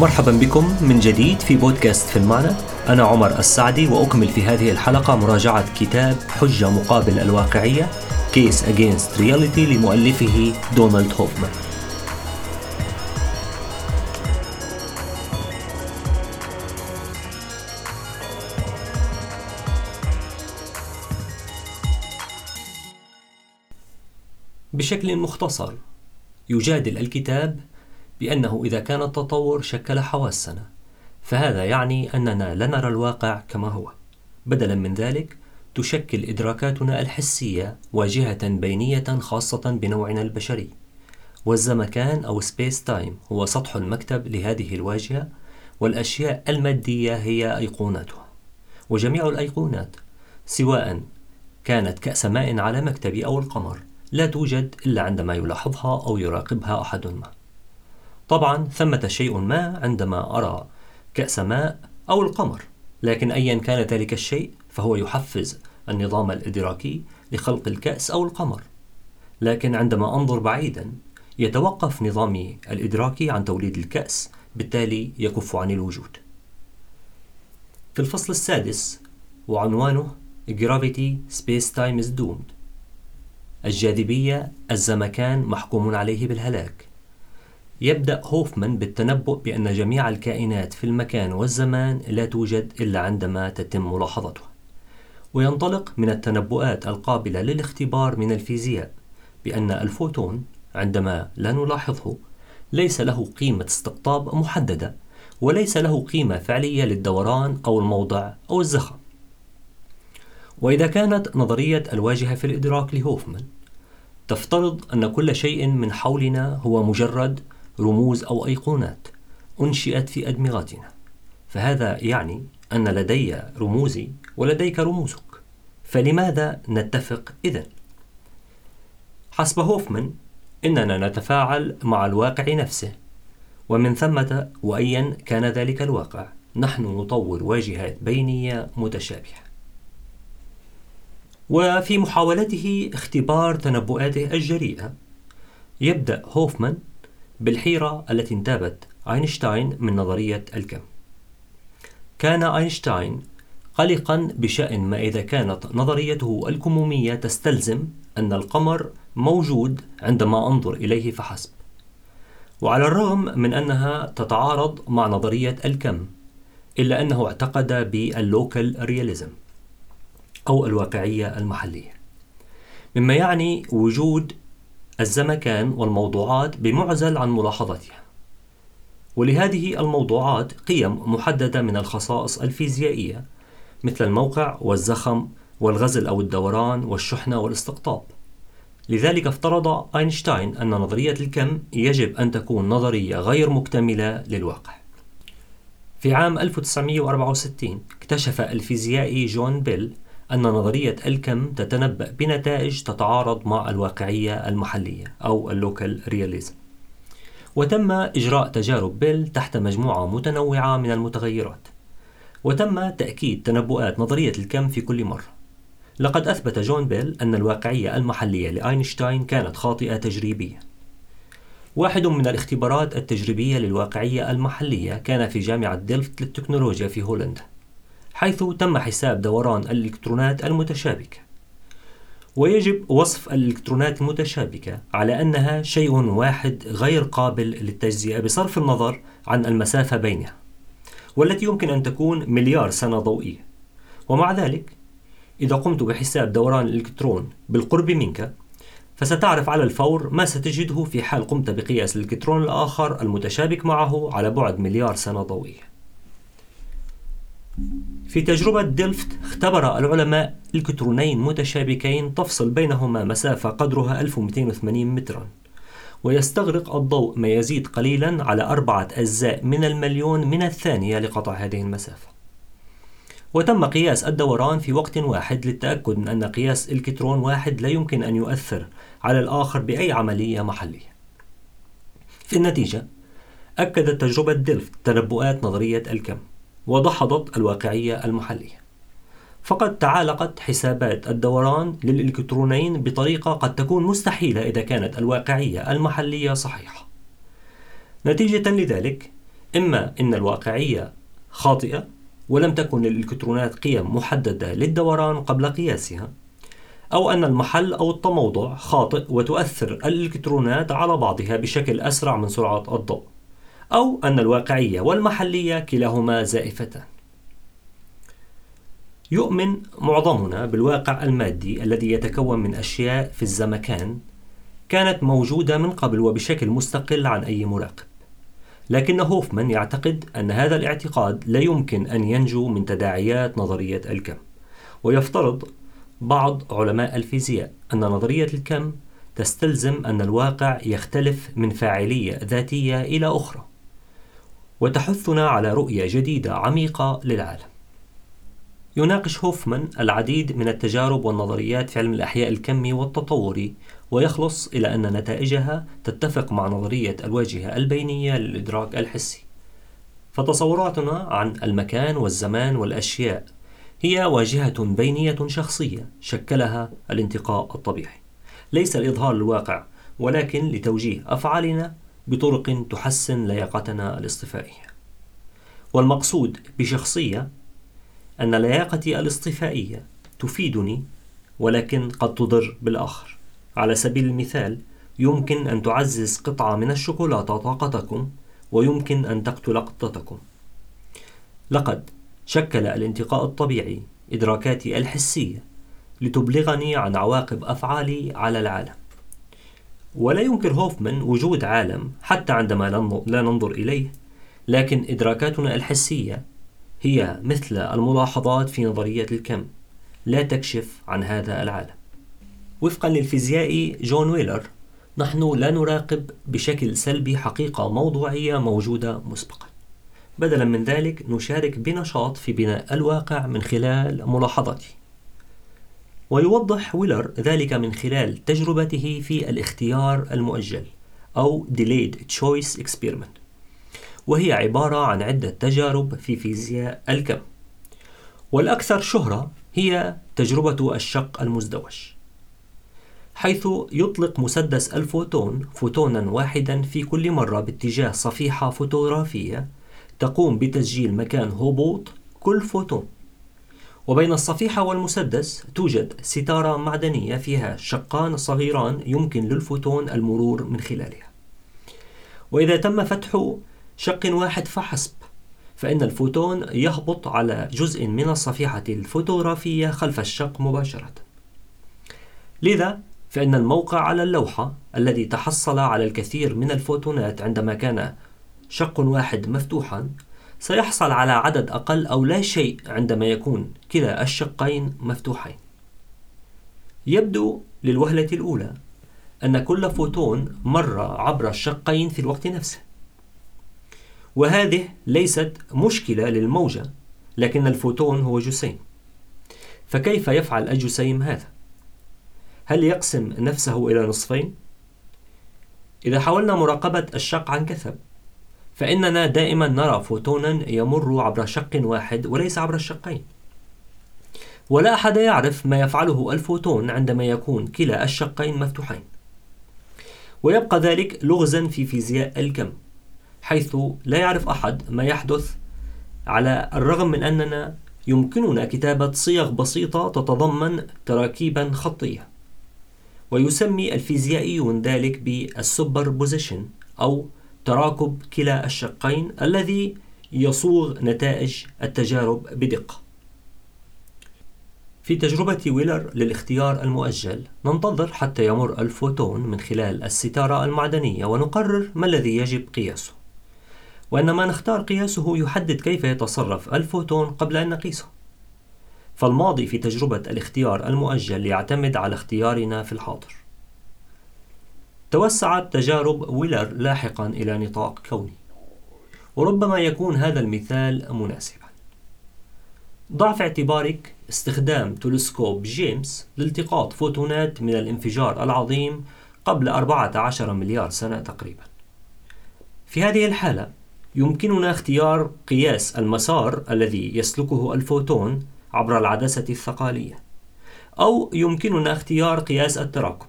مرحبا بكم من جديد في بودكاست في المعنى أنا عمر السعدي وأكمل في هذه الحلقة مراجعة كتاب حجة مقابل الواقعية Case Against Reality لمؤلفه دونالد هوفمان. بشكل مختصر يجادل الكتاب بأنه إذا كان التطور شكل حواسنا فهذا يعني أننا لا نرى الواقع كما هو. بدلا من ذلك تشكل إدراكاتنا الحسية واجهة بينية خاصة بنوعنا البشري. والزمكان أو space time هو سطح المكتب لهذه الواجهة والأشياء المادية هي أيقوناتها. وجميع الأيقونات سواء كانت كأس ماء على مكتبي أو القمر لا توجد إلا عندما يلاحظها أو يراقبها أحد ما. طبعا ثمة شيء ما عندما أرى كأس ماء أو القمر لكن أيا كان ذلك الشيء فهو يحفز النظام الإدراكي لخلق الكأس أو القمر. لكن عندما أنظر بعيدا يتوقف نظامي الإدراكي عن توليد الكأس بالتالي يكف عن الوجود. في الفصل السادس وعنوانه Gravity Space Time is Doomed. الجاذبية الزمكان محكوم عليه بالهلاك. يبدأ هوفمان بالتنبؤ بأن جميع الكائنات في المكان والزمان لا توجد إلا عندما تتم ملاحظتها. وينطلق من التنبؤات القابلة للاختبار من الفيزياء بأن الفوتون عندما لا نلاحظه ليس له قيمة استقطاب محددة وليس له قيمة فعلية للدوران أو الموضع أو الزخم. وإذا كانت نظرية الواجهة في الإدراك لهوفمان تفترض أن كل شيء من حولنا هو مجرد رموز أو أيقونات أنشئت في أدمغتنا. فهذا يعني أن لدي رموزي ولديك رموزك. فلماذا نتفق إذن؟ حسب هوفمان إننا نتفاعل مع الواقع نفسه. ومن ثمة وأيا كان ذلك الواقع نحن نطور واجهات بينية متشابهة. وفي محاولته اختبار تنبؤاته الجريئة يبدأ هوفمان بالحيرة التي انتابت أينشتاين من نظرية الكم. كان أينشتاين قلقا بشأن ما إذا كانت نظريته الكمومية تستلزم أن القمر موجود عندما أنظر إليه فحسب. وعلى الرغم من أنها تتعارض مع نظرية الكم إلا أنه اعتقد باللوكال رياليزم أو الواقعية المحلية. مما يعني وجود الزمكان والموضوعات بمعزل عن ملاحظتها. ولهذه الموضوعات قيم محددة من الخصائص الفيزيائية مثل الموقع والزخم والغزل أو الدوران والشحنة والاستقطاب. لذلك افترض أينشتاين أن نظرية الكم يجب أن تكون نظرية غير مكتملة للواقع. في عام 1964 اكتشف الفيزيائي جون بيل أن نظرية الكم تتنبأ بنتائج تتعارض مع الواقعية المحلية أو ال local realism. وتم إجراء تجارب بيل تحت مجموعة متنوعة من المتغيرات. وتم تأكيد تنبؤات نظرية الكم في كل مرة. لقد أثبت جون بيل أن الواقعية المحلية لأينشتاين كانت خاطئة تجريبيا. واحد من الاختبارات التجريبية للواقعية المحلية كان في جامعة ديلفت للتكنولوجيا في هولندا. حيث تم حساب دوران الإلكترونات المتشابكة. ويجب وصف الإلكترونات المتشابكة على أنها شيء واحد غير قابل للتجزئة بصرف النظر عن المسافة بينها والتي يمكن أن تكون مليار سنة ضوئية. ومع ذلك إذا قمت بحساب دوران الإلكترون بالقرب منك فستعرف على الفور ما ستجده في حال قمت بقياس الإلكترون الآخر المتشابك معه على بعد مليار سنة ضوئية. في تجربة ديلفت اختبر العلماء إلكترونين متشابكين تفصل بينهما مسافة قدرها 1280 مترا ويستغرق الضوء ما يزيد قليلا على أربعة أجزاء من المليون من الثانية لقطع هذه المسافة. وتم قياس الدوران في وقت واحد للتأكد من أن قياس إلكترون واحد لا يمكن أن يؤثر على الآخر بأي عملية محلية. في النتيجة أكدت تجربة ديلفت تنبؤات نظرية الكم. ودحضت الواقعية المحلية. فقد تعالقت حسابات الدوران للإلكترونين بطريقة قد تكون مستحيلة إذا كانت الواقعية المحلية صحيحة. نتيجة لذلك إما أن الواقعية خاطئة ولم تكن للإلكترونات قيم محددة للدوران قبل قياسها أو أن المحل أو التموضع خاطئ وتؤثر الإلكترونات على بعضها بشكل أسرع من سرعة الضوء. أو أن الواقعية والمحلية كلاهما زائفتان. يؤمن معظمنا بالواقع المادي الذي يتكون من أشياء في الزمكان كانت موجودة من قبل وبشكل مستقل عن أي مراقب. لكن هوفمان يعتقد أن هذا الاعتقاد لا يمكن أن ينجو من تداعيات نظرية الكم. ويفترض بعض علماء الفيزياء أن نظرية الكم تستلزم أن الواقع يختلف من فاعلية ذاتية إلى أخرى. وتحثنا على رؤية جديدة عميقة للعالم. يناقش هوفمان العديد من التجارب والنظريات في علم الأحياء الكمي والتطوري ويخلص إلى أن نتائجها تتفق مع نظرية الواجهة البينية للإدراك الحسي. فتصوراتنا عن المكان والزمان والأشياء هي واجهة بينية شخصية شكلها الانتقاء الطبيعي. ليس لإظهار الواقع ولكن لتوجيه أفعالنا بطرق تحسن لياقتنا الاصطفائية. والمقصود بشخصية أن لياقتي الاصطفائية تفيدني ولكن قد تضر بالآخر. على سبيل المثال يمكن أن تعزز قطعة من الشوكولاتة طاقتكم ويمكن أن تقتل قطتكم. لقد شكل الانتقاء الطبيعي إدراكاتي الحسية لتبلغني عن عواقب أفعالي على العالم. ولا ينكر هوفمان وجود عالم حتى عندما لا ننظر إليه لكن إدراكاتنا الحسية هي مثل الملاحظات في نظرية الكم. لا تكشف عن هذا العالم. وفقا للفيزيائي جون ويلر نحن لا نراقب بشكل سلبي حقيقة موضوعية موجودة مسبقا. بدلا من ذلك نشارك بنشاط في بناء الواقع من خلال ملاحظاته ويوضح ويلر ذلك من خلال تجربته في الاختيار المؤجل أو Delayed Choice Experiment وهي عبارة عن عدة تجارب في فيزياء الكم. والأكثر شهرة هي تجربة الشق المزدوج حيث يطلق مسدس الفوتون فوتونا واحدا في كل مرة باتجاه صفيحة فوتوغرافية تقوم بتسجيل مكان هبوط كل فوتون. وبين الصفيحة والمسدس توجد ستارة معدنية فيها شقان صغيران يمكن للفوتون المرور من خلالها. وإذا تم فتح شق واحد فحسب فإن الفوتون يهبط على جزء من الصفيحة الفوتوغرافية خلف الشق مباشرة. لذا فإن الموقع على اللوحة الذي تحصل على الكثير من الفوتونات عندما كان شق واحد مفتوحا سيحصل على عدد أقل أو لا شيء عندما يكون كلا الشقين مفتوحين يبدو للوهلة الأولى أن كل فوتون مر عبر الشقين في الوقت نفسه وهذه ليست مشكلة للموجة لكن الفوتون هو جسيم فكيف يفعل الجسيم هذا؟ هل يقسم نفسه إلى نصفين؟ إذا حاولنا مراقبة الشق عن كثب فإننا دائما نرى فوتونا يمر عبر شق واحد وليس عبر الشقين. ولا أحد يعرف ما يفعله الفوتون عندما يكون كلا الشقين مفتوحين. ويبقى ذلك لغزا في فيزياء الكم حيث لا يعرف أحد ما يحدث على الرغم من أننا يمكننا كتابة صيغ بسيطة تتضمن تراكيبا خطية. ويسمي الفيزيائيون ذلك بال superposition أو تراكب كلا الشقين الذي يصوغ نتائج التجارب بدقة. في تجربة ويلر للاختيار المؤجل ننتظر حتى يمر الفوتون من خلال الستارة المعدنية ونقرر ما الذي يجب قياسه. وأن ما نختار قياسه يحدد كيف يتصرف الفوتون قبل أن نقيسه. فالماضي في تجربة الاختيار المؤجل يعتمد على اختيارنا في الحاضر. توسعت تجارب ويلر لاحقا إلى نطاق كوني. وربما يكون هذا المثال مناسبا. ضع في اعتبارك استخدام تلسكوب جيمس لالتقاط فوتونات من الانفجار العظيم قبل 14 مليار سنة تقريبا. في هذه الحالة يمكننا اختيار قياس المسار الذي يسلكه الفوتون عبر العدسة الثقالية أو يمكننا اختيار قياس التراكب.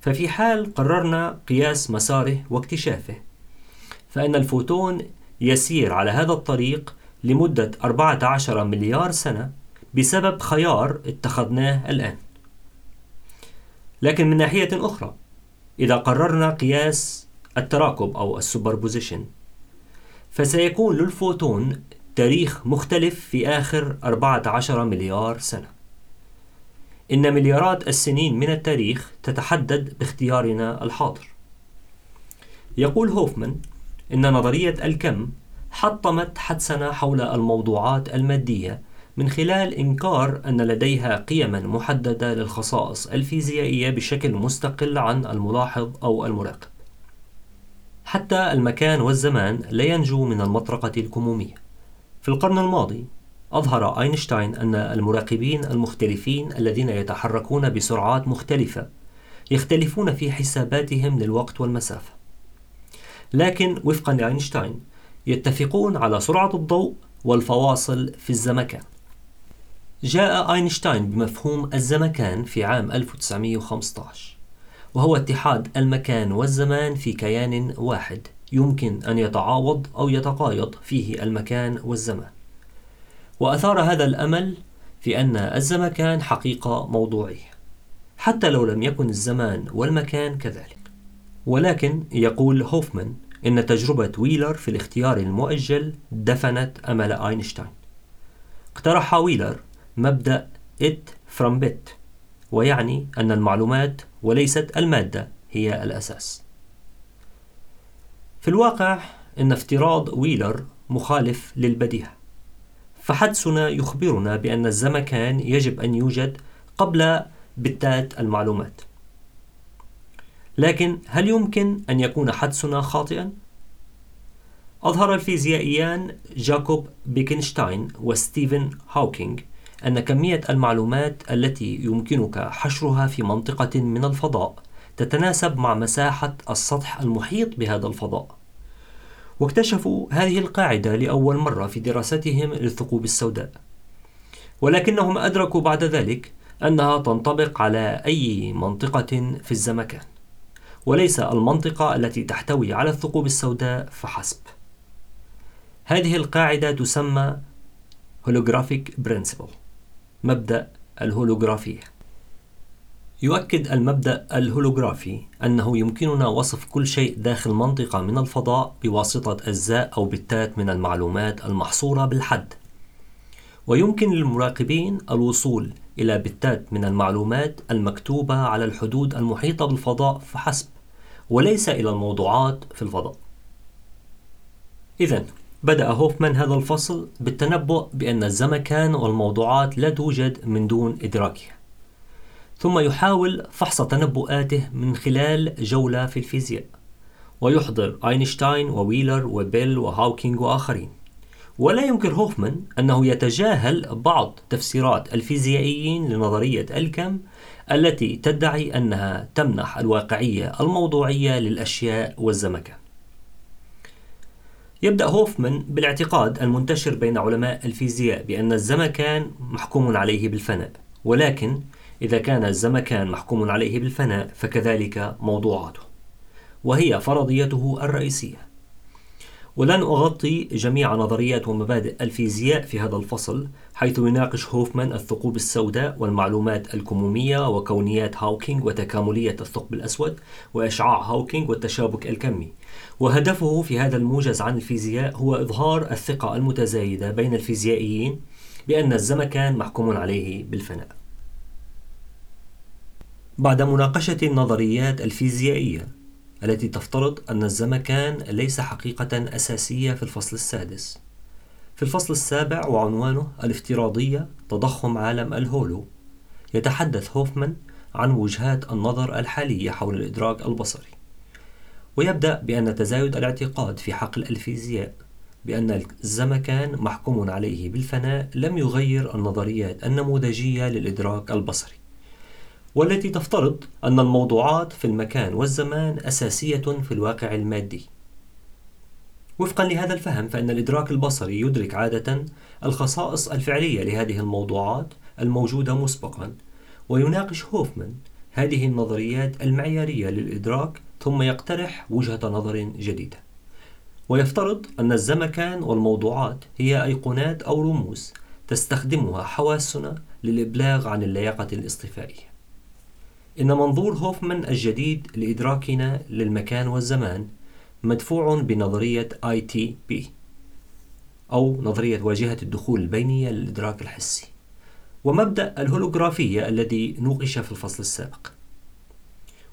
ففي حال قررنا قياس مساره واكتشافه فإن الفوتون يسير على هذا الطريق لمدة 14 مليار سنة بسبب خيار اتخذناه الآن. لكن من ناحية أخرى إذا قررنا قياس التراكب أو ال superposition فسيكون للفوتون تاريخ مختلف في آخر 14 مليار سنة. إن مليارات السنين من التاريخ تتحدد باختيارنا الحاضر يقول هوفمان إن نظرية الكم حطمت حدسنا حول الموضوعات المادية من خلال إنكار أن لديها قيما محددة للخصائص الفيزيائية بشكل مستقل عن الملاحظ أو المراقب. حتى المكان والزمان لا ينجو من المطرقة الكمومية. في القرن الماضي أظهر أينشتاين أن المراقبين المختلفين الذين يتحركون بسرعات مختلفة يختلفون في حساباتهم للوقت والمسافة. لكن وفقا لأينشتاين يتفقون على سرعة الضوء والفواصل في الزمكان. جاء أينشتاين بمفهوم الزمكان في عام 1915 وهو اتحاد المكان والزمان في كيان واحد يمكن أن يتعاوض أو يتقايض فيه المكان والزمان وأثار هذا الأمل في أن الزمكان حقيقة موضوعية حتى لو لم يكن الزمان والمكان كذلك. ولكن يقول هوفمان إن تجربة ويلر في الاختيار المؤجل دفنت أمل أينشتاين. اقترح ويلر مبدأ it from bit ويعني أن المعلومات وليست المادة هي الأساس. في الواقع إن افتراض ويلر مخالف للبديهة. فحدسنا يخبرنا بأن الزمكان يجب أن يوجد قبل بتات المعلومات لكن هل يمكن أن يكون حدسنا خاطئا؟ أظهر الفيزيائيان جاكوب بيكنشتاين وستيفن هاوكينج أن كمية المعلومات التي يمكنك حشرها في منطقة من الفضاء تتناسب مع مساحة السطح المحيط بهذا الفضاء. واكتشفوا هذه القاعدة لأول مرة في دراستهم للثقوب السوداء. ولكنهم أدركوا بعد ذلك أنها تنطبق على أي منطقة في الزمكان، وليس المنطقة التي تحتوي على الثقوب السوداء فحسب. هذه القاعدة تسمى holographic principle مبدأ الهولوغرافية يؤكد المبدأ الهولوغرافي أنه يمكننا وصف كل شيء داخل منطقة من الفضاء بواسطة أجزاء أو بتات من المعلومات المحصورة بالحد. ويمكن للمراقبين الوصول إلى بتات من المعلومات المكتوبة على الحدود المحيطة بالفضاء فحسب وليس إلى الموضوعات في الفضاء. إذا بدأ هوفمان هذا الفصل بالتنبؤ بأن الزمكان والموضوعات لا توجد من دون إدراكها. ثم يحاول فحص تنبؤاته من خلال جولة في الفيزياء ويحضر أينشتاين وويلر وبيل وهاوكينج وآخرين. ولا ينكر هوفمان أنه يتجاهل بعض تفسيرات الفيزيائيين لنظرية الكم التي تدعي أنها تمنح الواقعية الموضوعية للأشياء والزمكان يبدأ هوفمان بالاعتقاد المنتشر بين علماء الفيزياء بأن الزمكان محكوم عليه بالفناء ولكن إذا كان الزمكان محكوم عليه بالفناء فكذلك موضوعاته وهي فرضيته الرئيسية. ولن أغطي جميع نظريات ومبادئ الفيزياء في هذا الفصل حيث يناقش هوفمان الثقوب السوداء والمعلومات الكمومية وكونيات هاوكينج وتكاملية الثقب الأسود وإشعاع هاوكينج والتشابك الكمي. وهدفه في هذا الموجز عن الفيزياء هو إظهار الثقة المتزايدة بين الفيزيائيين بأن الزمكان محكوم عليه بالفناء. بعد مناقشة النظريات الفيزيائية التي تفترض أن الزمكان ليس حقيقة أساسية في الفصل السادس. في الفصل السابع وعنوانه الافتراضية تضخم عالم الهولو. يتحدث هوفمان عن وجهات النظر الحالية حول الإدراك البصري. ويبدأ بأن تزايد الاعتقاد في حقل الفيزياء بأن الزمكان محكوم عليه بالفناء لم يغير النظريات النموذجية للإدراك البصري. والتي تفترض أن الموضوعات في المكان والزمان أساسية في الواقع المادي. وفقا لهذا الفهم فإن الإدراك البصري يدرك عادة الخصائص الفعلية لهذه الموضوعات الموجودة مسبقا ويناقش هوفمان هذه النظريات المعيارية للإدراك ثم يقترح وجهة نظر جديدة. ويفترض أن الزمكان والموضوعات هي أيقونات أو رموز تستخدمها حواسنا للإبلاغ عن اللياقة الاصطفائية. إن منظور هوفمان الجديد لإدراكنا للمكان والزمان مدفوع بنظرية ITP أو نظرية واجهة الدخول البينية للإدراك الحسي ومبدأ الهولوغرافية الذي نوقش في الفصل السابق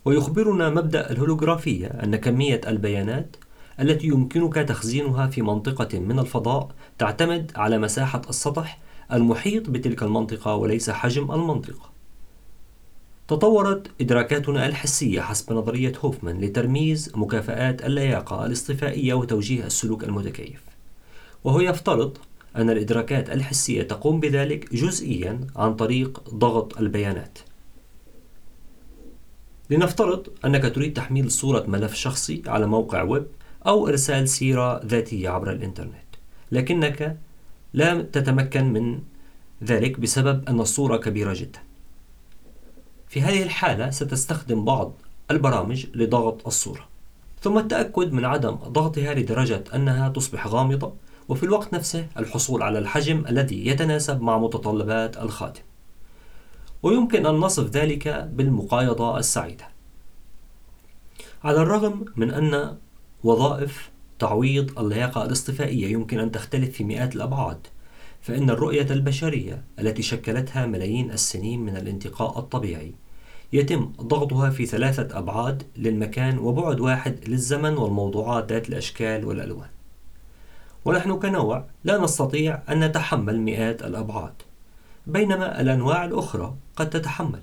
ويخبرنا مبدأ الهولوغرافية أن كمية البيانات التي يمكنك تخزينها في منطقة من الفضاء تعتمد على مساحة السطح المحيط بتلك المنطقة وليس حجم المنطقة. تطورت إدراكاتنا الحسية حسب نظرية هوفمان لترميز مكافآت اللياقة الاصطفائية وتوجيه السلوك المتكيف. وهو يفترض أن الإدراكات الحسية تقوم بذلك جزئيا عن طريق ضغط البيانات. لنفترض أنك تريد تحميل صورة ملف شخصي على موقع ويب أو إرسال سيرة ذاتية عبر الإنترنت لكنك لا تتمكن من ذلك بسبب أن الصورة كبيرة جدا في هذه الحالة ستستخدم بعض البرامج لضغط الصورة. ثم التأكد من عدم ضغطها لدرجة أنها تصبح غامضة وفي الوقت نفسه الحصول على الحجم الذي يتناسب مع متطلبات الخادم ويمكن أن نصف ذلك بالمقايضة السعيدة. على الرغم من أن وظائف تعويض اللياقة الاصطفائية يمكن أن تختلف في مئات الأبعاد فإن الرؤية البشرية التي شكلتها ملايين السنين من الانتقاء الطبيعي يتم ضغطها في ثلاثة أبعاد للمكان وبعد واحد للزمن والموضوعات ذات الأشكال والألوان. ونحن كنوع لا نستطيع أن نتحمل مئات الأبعاد بينما الأنواع الأخرى قد تتحمل.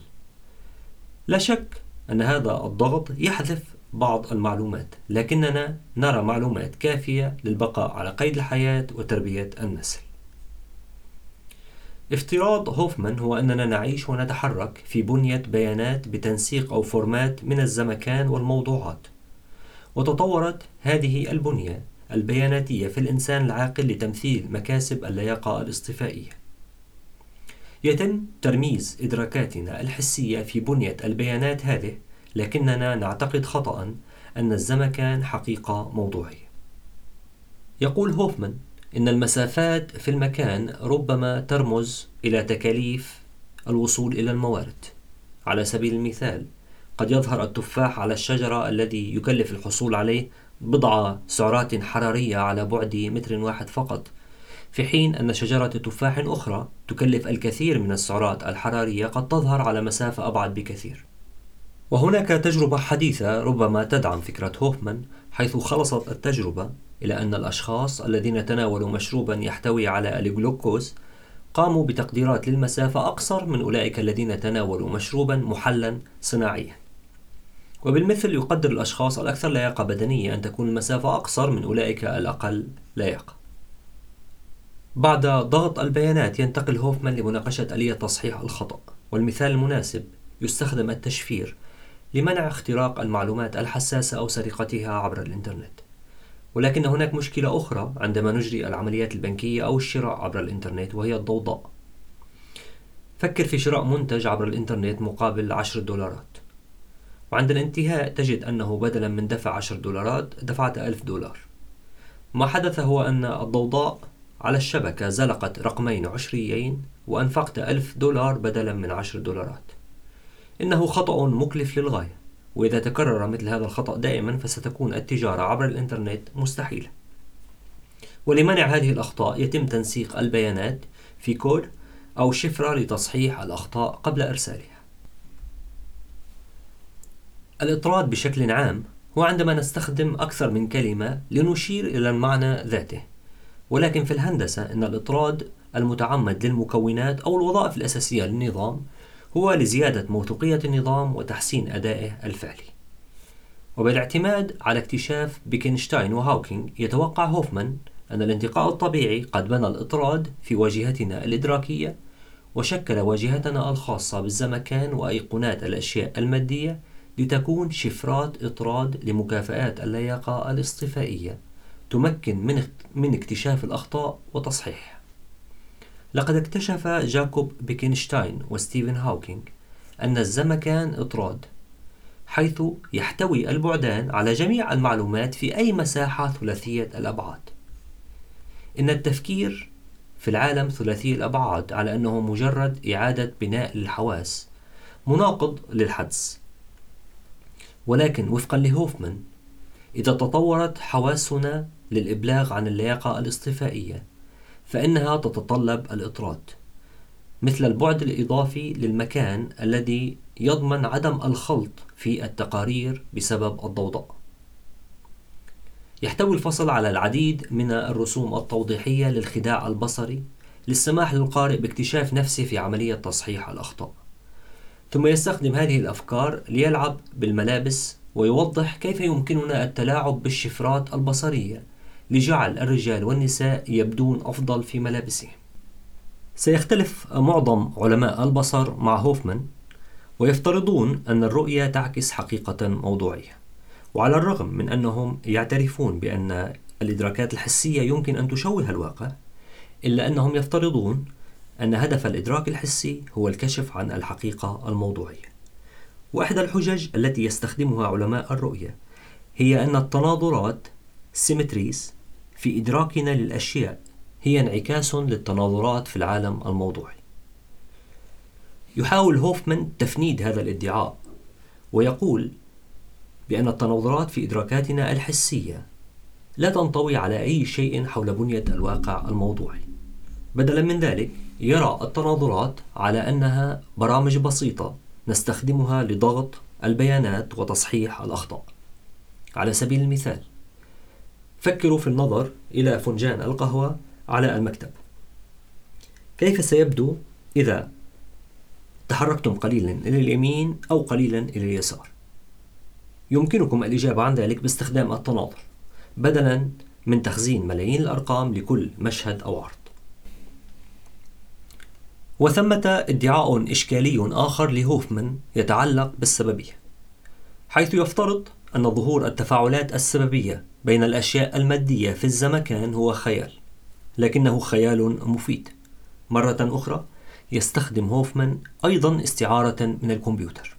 لا شك أن هذا الضغط يحذف بعض المعلومات لكننا نرى معلومات كافية للبقاء على قيد الحياة وتربية النسل. افتراض هوفمان هو أننا نعيش ونتحرك في بنية بيانات بتنسيق أو فورمات من الزمكان والموضوعات وتطورت هذه البنية البياناتية في الإنسان العاقل لتمثيل مكاسب اللياقة الاصطفائية يتم ترميز إدراكاتنا الحسية في بنية البيانات هذه لكننا نعتقد خطأ أن الزمكان حقيقة موضوعية. يقول هوفمان إن المسافات في المكان ربما ترمز إلى تكاليف الوصول إلى الموارد. على سبيل المثال، قد يظهر التفاح على الشجرة الذي يكلف الحصول عليه بضع سعرات حرارية على بعد متر واحد فقط، في حين أن شجرة تفاح أخرى تكلف الكثير من السعرات الحرارية قد تظهر على مسافة أبعد بكثير. وهناك تجربة حديثة ربما تدعم فكرة هوفمان حيث خلصت التجربة إلى أن الأشخاص الذين تناولوا مشروبا يحتوي على الجلوكوز قاموا بتقديرات للمسافة أقصر من أولئك الذين تناولوا مشروبا محلا صناعيا. وبالمثل يقدر الأشخاص الأكثر لياقة بدنية أن تكون المسافة أقصر من أولئك الأقل لياقة. بعد ضغط البيانات ينتقل هوفمان لمناقشة آلية تصحيح الخطأ. والمثال المناسب يستخدم التشفير لمنع اختراق المعلومات الحساسة أو سرقتها عبر الإنترنت. ولكن هناك مشكلة أخرى عندما نجري العمليات البنكية أو الشراء عبر الإنترنت وهي الضوضاء. فكر في شراء منتج عبر الإنترنت مقابل عشر دولارات. وعند الانتهاء تجد أنه بدلا من دفع عشر دولارات دفعت ألف دولار. ما حدث هو أن الضوضاء على الشبكة زلقت رقمين عشريين وأنفقت ألف دولار بدلا من عشر دولارات. إنه خطأ مكلف للغاية وإذا تكرر مثل هذا الخطأ دائما فستكون التجارة عبر الإنترنت مستحيلة. ولمنع هذه الأخطاء يتم تنسيق البيانات في كود أو شفرة لتصحيح الأخطاء قبل إرسالها. الإطراد بشكل عام هو عندما نستخدم أكثر من كلمة لنشير إلى المعنى ذاته ولكن في الهندسة إن الإطراد المتعمد للمكونات أو الوظائف الأساسية للنظام هو لزيادة موثوقية النظام وتحسين أدائه الفعلي. وبالاعتماد على اكتشاف بيكنشتاين وهاوكينج يتوقع هوفمان أن الانتقاء الطبيعي قد بنى الإطراد في واجهتنا الإدراكية وشكل واجهتنا الخاصة بالزمكان وأيقونات الأشياء المادية لتكون شفرات إطراد لمكافآت اللياقة الاصطفائية تمكن من اكتشاف الأخطاء وتصحيحها. لقد اكتشف جاكوب بيكنشتاين وستيفن هاوكينج أن الزمكان إطراد حيث يحتوي البعدان على جميع المعلومات في أي مساحة ثلاثية الأبعاد. إن التفكير في العالم ثلاثي الأبعاد على أنه مجرد إعادة بناء للحواس مناقض للحدس. ولكن وفقا لهوفمان إذا تطورت حواسنا للإبلاغ عن اللياقة الاصطفائية فإنها تتطلب الإطراد مثل البعد الإضافي للمكان الذي يضمن عدم الخلط في التقارير بسبب الضوضاء. يحتوي الفصل على العديد من الرسوم التوضيحية للخداع البصري للسماح للقارئ باكتشاف نفسه في عملية تصحيح الأخطاء. ثم يستخدم هذه الأفكار ليلعب بالملابس ويوضح كيف يمكننا التلاعب بالشفرات البصرية لجعل الرجال والنساء يبدون أفضل في ملابسهم. سيختلف معظم علماء البصر مع هوفمان ويفترضون أن الرؤية تعكس حقيقة موضوعية. وعلى الرغم من أنهم يعترفون بأن الإدراكات الحسية يمكن أن تشوه الواقع إلا أنهم يفترضون أن هدف الإدراك الحسي هو الكشف عن الحقيقة الموضوعية. وإحدى الحجج التي يستخدمها علماء الرؤية هي أن التناظرات سيمتريز في إدراكنا للأشياء هي انعكاس للتناظرات في العالم الموضوعي. يحاول هوفمان تفنيد هذا الادعاء ويقول بأن التناظرات في إدراكاتنا الحسية لا تنطوي على أي شيء حول بنية الواقع الموضوعي. بدلا من ذلك يرى التناظرات على أنها برامج بسيطة نستخدمها لضغط البيانات وتصحيح الأخطاء. على سبيل المثال فكروا في النظر إلى فنجان القهوة على المكتب. كيف سيبدو إذا تحركتم قليلا إلى اليمين أو قليلا إلى اليسار؟ يمكنكم الإجابة عن ذلك باستخدام التناظر بدلا من تخزين ملايين الأرقام لكل مشهد أو عرض. وثمة ادعاء إشكالي آخر لهوفمان يتعلق بالسببية حيث يفترض أن ظهور التفاعلات السببية بين الأشياء المادية في الزمكان هو خيال لكنه خيال مفيد. مرة أخرى يستخدم هوفمان أيضا استعارة من الكمبيوتر.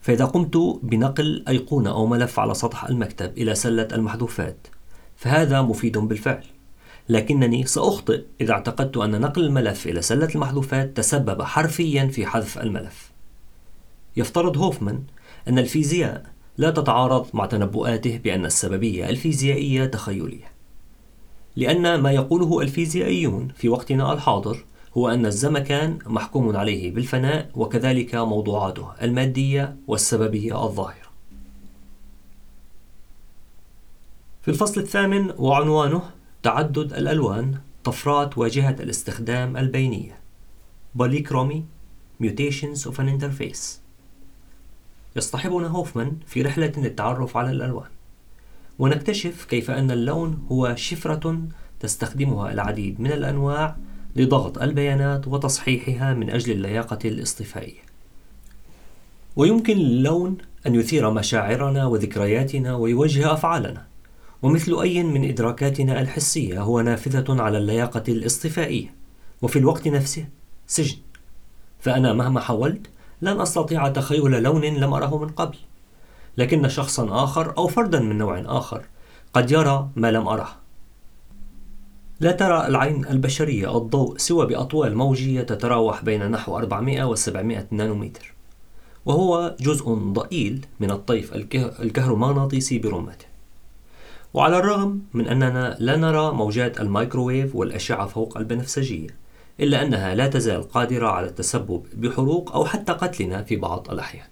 فإذا قمت بنقل أيقونة أو ملف على سطح المكتب إلى سلة المحذوفات فهذا مفيد بالفعل. لكنني سأخطئ إذا اعتقدت أن نقل الملف إلى سلة المحذوفات تسبب حرفيا في حذف الملف. يفترض هوفمان أن الفيزياء لا تتعارض مع تنبؤاته بأن السببية الفيزيائية تخيلية. لأن ما يقوله الفيزيائيون في وقتنا الحاضر هو أن الزمكان محكوم عليه بالفناء وكذلك موضوعاته المادية والسببية الظاهرة. في الفصل الثامن وعنوانه تعدد الألوان طفرات واجهة الاستخدام البينية. Polychromy Mutations of an Interface. يصطحبنا هوفمان في رحلة للتعرف على الألوان ونكتشف كيف أن اللون هو شفرة تستخدمها العديد من الأنواع لضغط البيانات وتصحيحها من أجل اللياقة الاصطفائية. ويمكن للون أن يثير مشاعرنا وذكرياتنا ويوجه أفعالنا، ومثل أي من إدراكاتنا الحسية هو نافذة على اللياقة الاصطفائية، وفي الوقت نفسه سجن. فأنا مهما حاولت لن أستطيع تخيل لون لم أره من قبل. لكن شخصا آخر أو فردا من نوع آخر قد يرى ما لم أره لا ترى العين البشرية الضوء سوى بأطوال موجية تتراوح بين نحو 400 و 700 نانومتر وهو جزء ضئيل من الطيف الكهرومغناطيسي برمته وعلى الرغم من أننا لا نرى موجات الميكروويف والأشعة فوق البنفسجية إلا أنها لا تزال قادرة على التسبب بحروق أو حتى قتلنا في بعض الأحيان.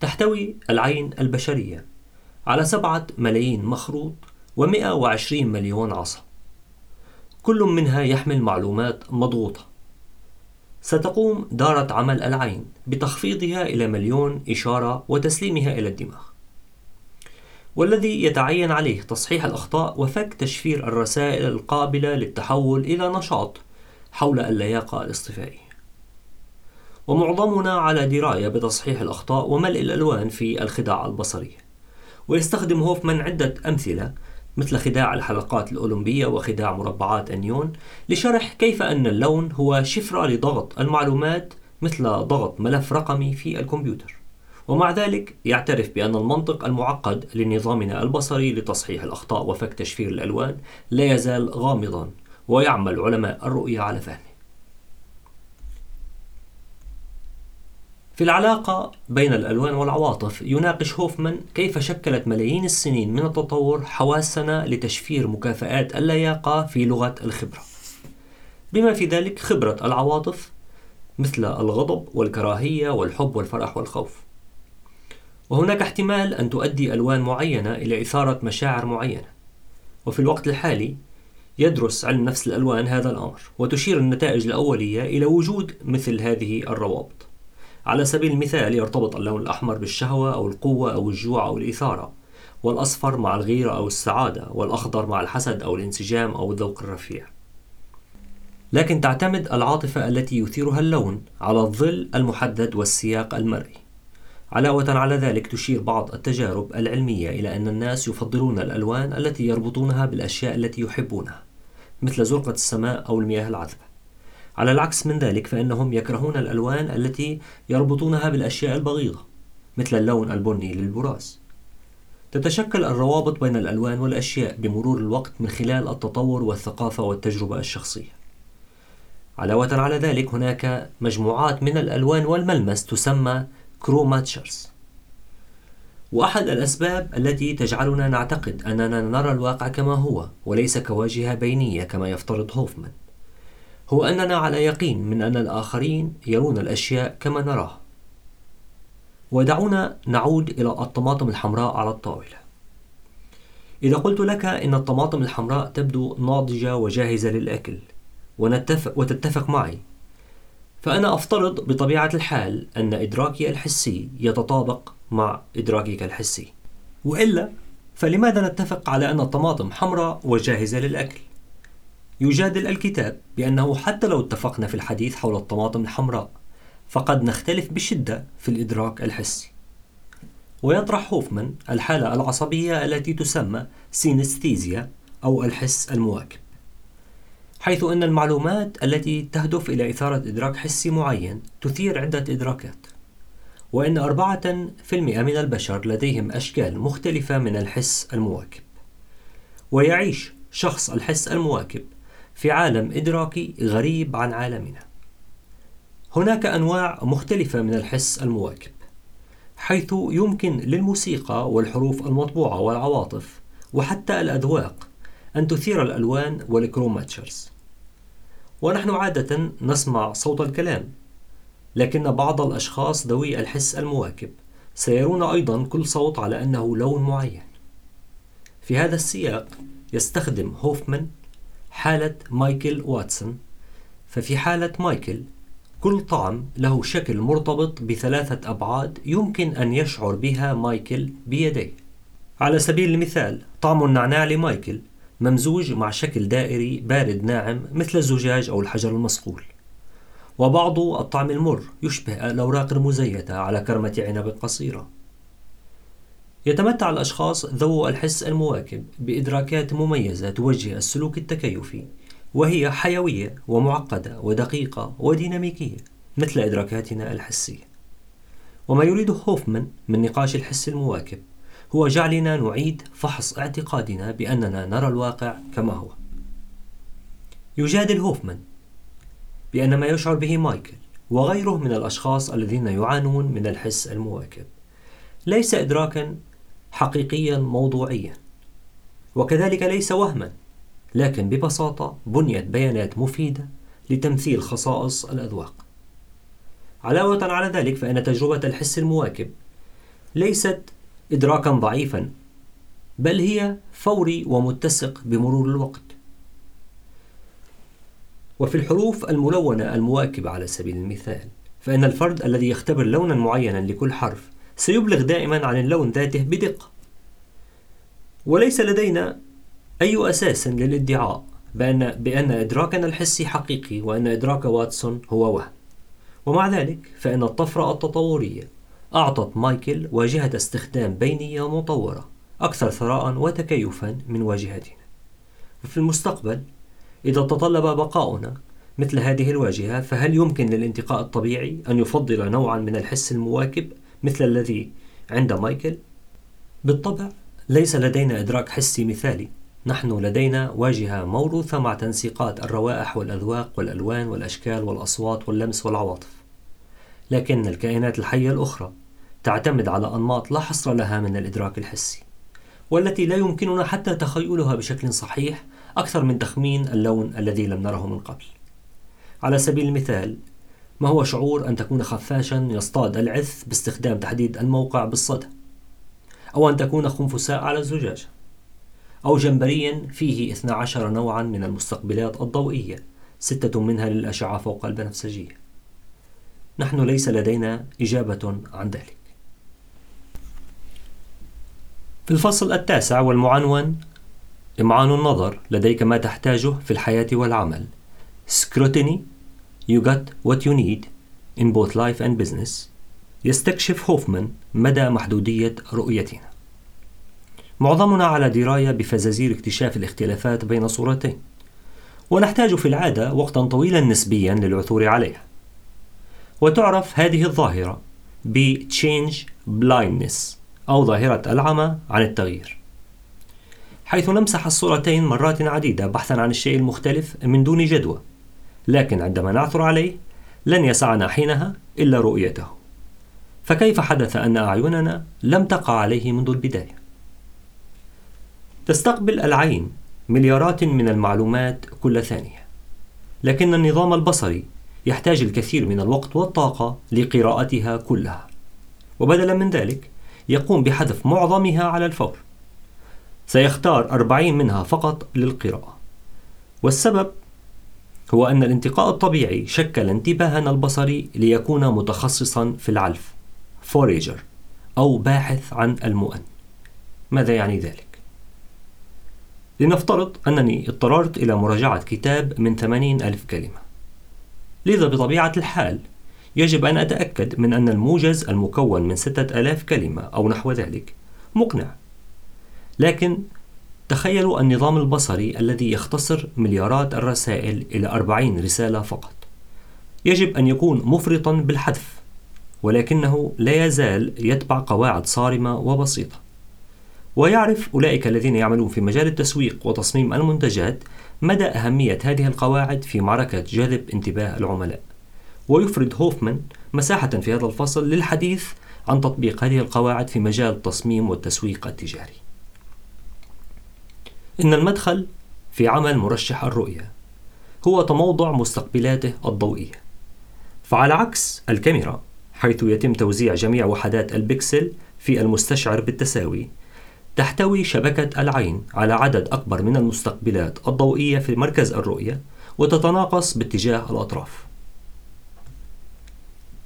تحتوي العين البشرية على سبعة ملايين مخروط و120 مليون عصا. كل منها يحمل معلومات مضغوطة. ستقوم دارة عمل العين بتخفيضها إلى مليون إشارة وتسليمها إلى الدماغ. والذي يتعين عليه تصحيح الأخطاء وفك تشفير الرسائل القابلة للتحول إلى نشاط حول اللياقة الاصطفائية ومعظمنا على دراية بتصحيح الأخطاء وملء الألوان في الخداع البصرية ويستخدم هوفمان عدة أمثلة مثل خداع الحلقات الأولمبية وخداع مربعات أنيون لشرح كيف أن اللون هو شفرة لضغط المعلومات مثل ضغط ملف رقمي في الكمبيوتر. ومع ذلك يعترف بأن المنطق المعقد لنظامنا البصري لتصحيح الأخطاء وفك تشفير الألوان لا يزال غامضا. ويعمل علماء الرؤية على فهمه. في العلاقة بين الألوان والعواطف يناقش هوفمان كيف شكلت ملايين السنين من التطور حواسنا لتشفير مكافآت اللياقة في لغة الخبرة. بما في ذلك خبرة العواطف مثل الغضب والكراهية والحب والفرح والخوف. وهناك احتمال أن تؤدي ألوان معينة إلى إثارة مشاعر معينة. وفي الوقت الحالي يدرس علم نفس الألوان هذا الأمر وتشير النتائج الأولية إلى وجود مثل هذه الروابط. على سبيل المثال يرتبط اللون الأحمر بالشهوة أو القوة أو الجوع أو الإثارة والأصفر مع الغيرة أو السعادة والأخضر مع الحسد أو الانسجام أو الذوق الرفيع. لكن تعتمد العاطفة التي يثيرها اللون على الظل المحدد والسياق المرئي. علاوة على ذلك تشير بعض التجارب العلمية إلى أن الناس يفضلون الألوان التي يربطونها بالأشياء التي يحبونها. مثل زرقة السماء أو المياه العذبة. على العكس من ذلك فإنهم يكرهون الألوان التي يربطونها بالأشياء البغيضة مثل اللون البني للبراز. تتشكل الروابط بين الألوان والأشياء بمرور الوقت من خلال التطور والثقافة والتجربة الشخصية. علاوة على ذلك هناك مجموعات من الألوان والملمس تسمى كروماتشرز وأحد الأسباب التي تجعلنا نعتقد أننا نرى الواقع كما هو وليس كواجهة بينية كما يفترض هوفمان هو أننا على يقين من أن الآخرين يرون الأشياء كما نراها. ودعونا نعود إلى الطماطم الحمراء على الطاولة. إذا قلت لك إن الطماطم الحمراء تبدو ناضجة وجاهزة للأكل ونتفق وتتفق معي فأنا أفترض بطبيعة الحال أن إدراكي الحسي يتطابق مع إدراكك الحسي. وإلا فلماذا نتفق على أن الطماطم حمراء وجاهزة للأكل؟ يجادل الكتاب بأنه حتى لو اتفقنا في الحديث حول الطماطم الحمراء فقد نختلف بشدة في الإدراك الحسي. ويطرح هوفمان الحالة العصبية التي تسمى سينستيزيا أو الحس المواكب. حيث أن المعلومات التي تهدف إلى إثارة إدراك حسي معين تثير عدة إدراكات. وأن أربعة في المئة من البشر لديهم أشكال مختلفة من الحس المواكب. ويعيش شخص الحس المواكب في عالم إدراكي غريب عن عالمنا. هناك أنواع مختلفة من الحس المواكب حيث يمكن للموسيقى والحروف المطبوعة والعواطف وحتى الأذواق أن تثير الألوان وال chromatures. ونحن عادة نسمع صوت الكلام لكن بعض الأشخاص ذوي الحس المواكب سيرون أيضا كل صوت على أنه لون معين. في هذا السياق يستخدم هوفمان حالة مايكل واتسون ففي حالة مايكل كل طعم له شكل مرتبط بثلاثة أبعاد يمكن أن يشعر بها مايكل بيديه. على سبيل المثال طعم النعناع لمايكل ممزوج مع شكل دائري بارد ناعم مثل الزجاج أو الحجر المصقول. وبعض الطعم المر يشبه الأوراق المزيتة على كرمة عنب قصيرة. يتمتع الأشخاص ذو الحس المواكب بإدراكات مميزة توجه السلوك التكيفي وهي حيوية ومعقدة ودقيقة وديناميكية مثل إدراكاتنا الحسية. وما يريده هوفمان من نقاش الحس المواكب هو جعلنا نعيد فحص اعتقادنا بأننا نرى الواقع كما هو. يجادل هوفمان بأن ما يشعر به مايكل وغيره من الأشخاص الذين يعانون من الحس المواكب. ليس إدراكا حقيقيا موضوعيا وكذلك ليس وهما لكن ببساطة بنيت بيانات مفيدة لتمثيل خصائص الأذواق. علاوة على ذلك فإن تجربة الحس المواكب ليست إدراكا ضعيفا بل هي فوري ومتسق بمرور الوقت. وفي الحروف الملونة المواكبة على سبيل المثال فإن الفرد الذي يختبر لونا معينا لكل حرف سيبلغ دائما عن اللون ذاته بدقة. وليس لدينا أي أساس للادعاء بأن, بأن إدراكنا الحسي حقيقي وأن إدراك واتسون هو وهم. ومع ذلك فإن الطفرة التطورية أعطت مايكل واجهة استخدام بينية مطورة أكثر ثراء وتكيفا من واجهتنا. وفي المستقبل إذا تطلب بقاؤنا مثل هذه الواجهة فهل يمكن للانتقاء الطبيعي أن يفضل نوعا من الحس المواكب مثل الذي عند مايكل؟ بالطبع ليس لدينا إدراك حسي مثالي. نحن لدينا واجهة موروثة مع تنسيقات الروائح والأذواق والألوان والأشكال والأصوات واللمس والعواطف. لكن الكائنات الحية الأخرى تعتمد على أنماط لا حصر لها من الإدراك الحسي والتي لا يمكننا حتى تخيلها بشكل صحيح أكثر من تخمين اللون الذي لم نره من قبل. على سبيل المثال ما هو شعور أن تكون خفاشا يصطاد العث باستخدام تحديد الموقع بالصدى؟ أو أن تكون خنفساء على الزجاجة أو جمبريا فيه 12 نوعا من المستقبلات الضوئية ستة منها للأشعة فوق البنفسجية. نحن ليس لدينا إجابة عن ذلك. في الفصل التاسع والمعنون إمعان النظر لديك ما تحتاجه في الحياة والعمل. Scrutiny You got what you need in both life and business. يستكشف هوفمان مدى محدودية رؤيتنا. معظمنا على دراية بفزازير اكتشاف الاختلافات بين صورتين. ونحتاج في العادة وقتا طويلا نسبيا للعثور عليها. وتعرف هذه الظاهرة ب change blindness أو ظاهرة العمى عن التغيير. حيث نمسح الصورتين مرات عديدة بحثا عن الشيء المختلف من دون جدوى. لكن عندما نعثر عليه لن يسعنا حينها إلا رؤيته. فكيف حدث أن أعيننا لم تقع عليه منذ البداية؟ تستقبل العين مليارات من المعلومات كل ثانية. لكن النظام البصري يحتاج الكثير من الوقت والطاقة لقراءتها كلها. وبدلا من ذلك يقوم بحذف معظمها على الفور. سيختار أربعين منها فقط للقراءة. والسبب هو أن الانتقاء الطبيعي شكل انتباهنا البصري ليكون متخصصا في العلف فوريجر أو باحث عن المؤن. ماذا يعني ذلك؟ لنفترض أنني اضطررت إلى مراجعة كتاب من ثمانين ألف كلمة. لذا بطبيعة الحال يجب أن أتأكد من أن الموجز المكون من ستة ألاف كلمة أو نحو ذلك مقنع. لكن تخيلوا النظام البصري الذي يختصر مليارات الرسائل إلى أربعين رسالة فقط. يجب أن يكون مفرطا بالحذف ولكنه لا يزال يتبع قواعد صارمة وبسيطة. ويعرف أولئك الذين يعملون في مجال التسويق وتصميم المنتجات مدى أهمية هذه القواعد في معركة جذب انتباه العملاء. ويفرد هوفمان مساحة في هذا الفصل للحديث عن تطبيق هذه القواعد في مجال التصميم والتسويق التجاري. إن المدخل في عمل مرشح الرؤية هو تموضع مستقبلاته الضوئية فعلى عكس الكاميرا حيث يتم توزيع جميع وحدات البكسل في المستشعر بالتساوي تحتوي شبكة العين على عدد أكبر من المستقبلات الضوئية في مركز الرؤية وتتناقص باتجاه الأطراف.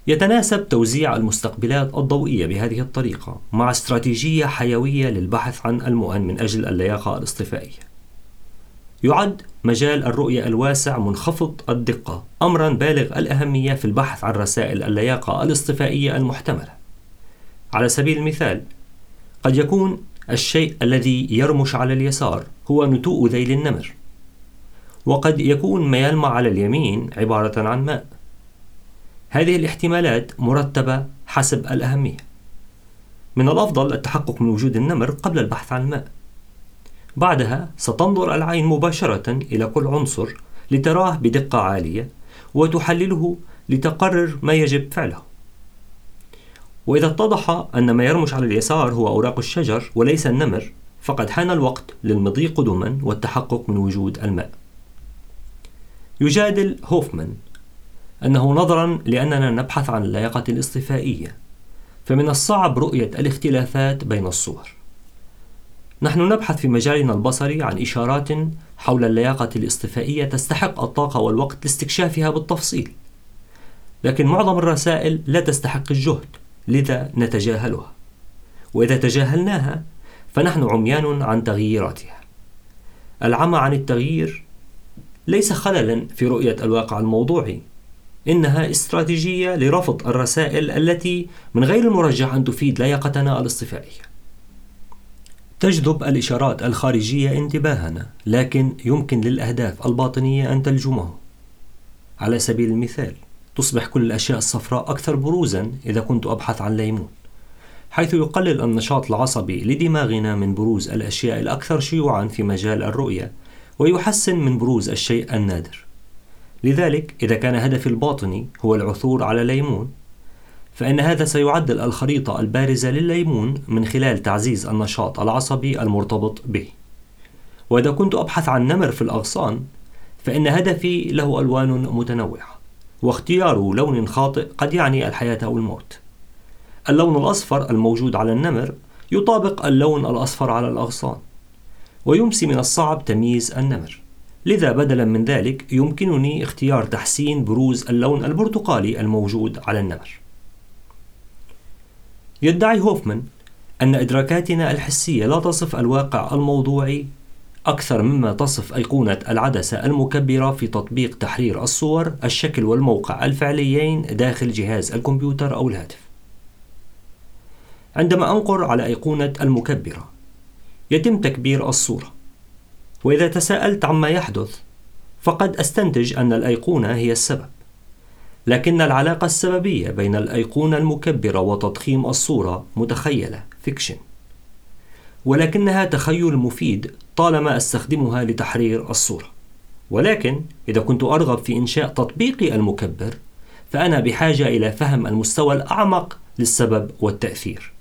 يتناسب توزيع المستقبلات الضوئية بهذه الطريقة مع استراتيجية حيوية للبحث عن المؤن من أجل اللياقة الاصطفائية. يعد مجال الرؤية الواسع منخفض الدقة أمرا بالغ الأهمية في البحث عن رسائل اللياقة الاصطفائية المحتملة. على سبيل المثال، قد يكون الشيء الذي يرمش على اليسار هو نتوء ذيل النمر وقد يكون ما يلمع على اليمين عبارة عن ماء هذه الاحتمالات مرتبة حسب الأهمية. من الأفضل التحقق من وجود النمر قبل البحث عن الماء بعدها ستنظر العين مباشرة إلى كل عنصر لتراه بدقة عالية وتحلله لتقرر ما يجب فعله. وإذا اتضح أن ما يرمش على اليسار هو أوراق الشجر وليس النمر فقد حان الوقت للمضي قدما والتحقق من وجود الماء. يجادل هوفمان أنه نظرا لأننا نبحث عن اللياقة الاصطفائية فمن الصعب رؤية الاختلافات بين الصور. نحن نبحث في مجالنا البصري عن إشارات حول اللياقة الاصطفائية تستحق الطاقة والوقت لاستكشافها بالتفصيل لكن معظم الرسائل لا تستحق الجهد لذا نتجاهلها. وإذا تجاهلناها فنحن عميان عن تغييراتها. العمى عن التغيير ليس خللا في رؤية الواقع الموضوعي إنها استراتيجية لرفض الرسائل التي من غير المرجح أن تفيد لياقتنا الاصطفائية. تجذب الإشارات الخارجية انتباهنا لكن يمكن للأهداف الباطنية أن تلجمه. على سبيل المثال تصبح كل الأشياء الصفراء أكثر بروزا إذا كنت أبحث عن ليمون حيث يقلل النشاط العصبي لدماغنا من بروز الأشياء الأكثر شيوعا في مجال الرؤية ويحسن من بروز الشيء النادر. لذلك إذا كان هدفي الباطني هو العثور على ليمون فإن هذا سيعدل الخريطة البارزة لليمون من خلال تعزيز النشاط العصبي المرتبط به. وإذا كنت أبحث عن نمر في الأغصان فإن هدفي له ألوان متنوعة واختيار لون خاطئ قد يعني الحياة أو الموت اللون الأصفر الموجود على النمر يطابق اللون الأصفر على الأغصان ويمسي من الصعب تمييز النمر. لذا بدلا من ذلك يمكنني اختيار تحسين بروز اللون البرتقالي الموجود على النمر يدعي هوفمان أن إدراكاتنا الحسية لا تصف الواقع الموضوعي أكثر مما تصف أيقونة العدسة المكبرة في تطبيق تحرير الصور الشكل والموقع الفعليين داخل جهاز الكمبيوتر أو الهاتف. عندما أنقر على أيقونة المكبرة يتم تكبير الصورة وإذا تساءلت عما يحدث فقد أستنتج أن الأيقونة هي السبب. لكن العلاقة السببية بين الأيقونة المكبرة وتضخيم الصورة متخيلة fiction. ولكنها تخيل مفيد طالما أستخدمها لتحرير الصورة. ولكن إذا كنت أرغب في إنشاء تطبيقي المكبر فأنا بحاجة إلى فهم المستوى الأعمق للسبب والتأثير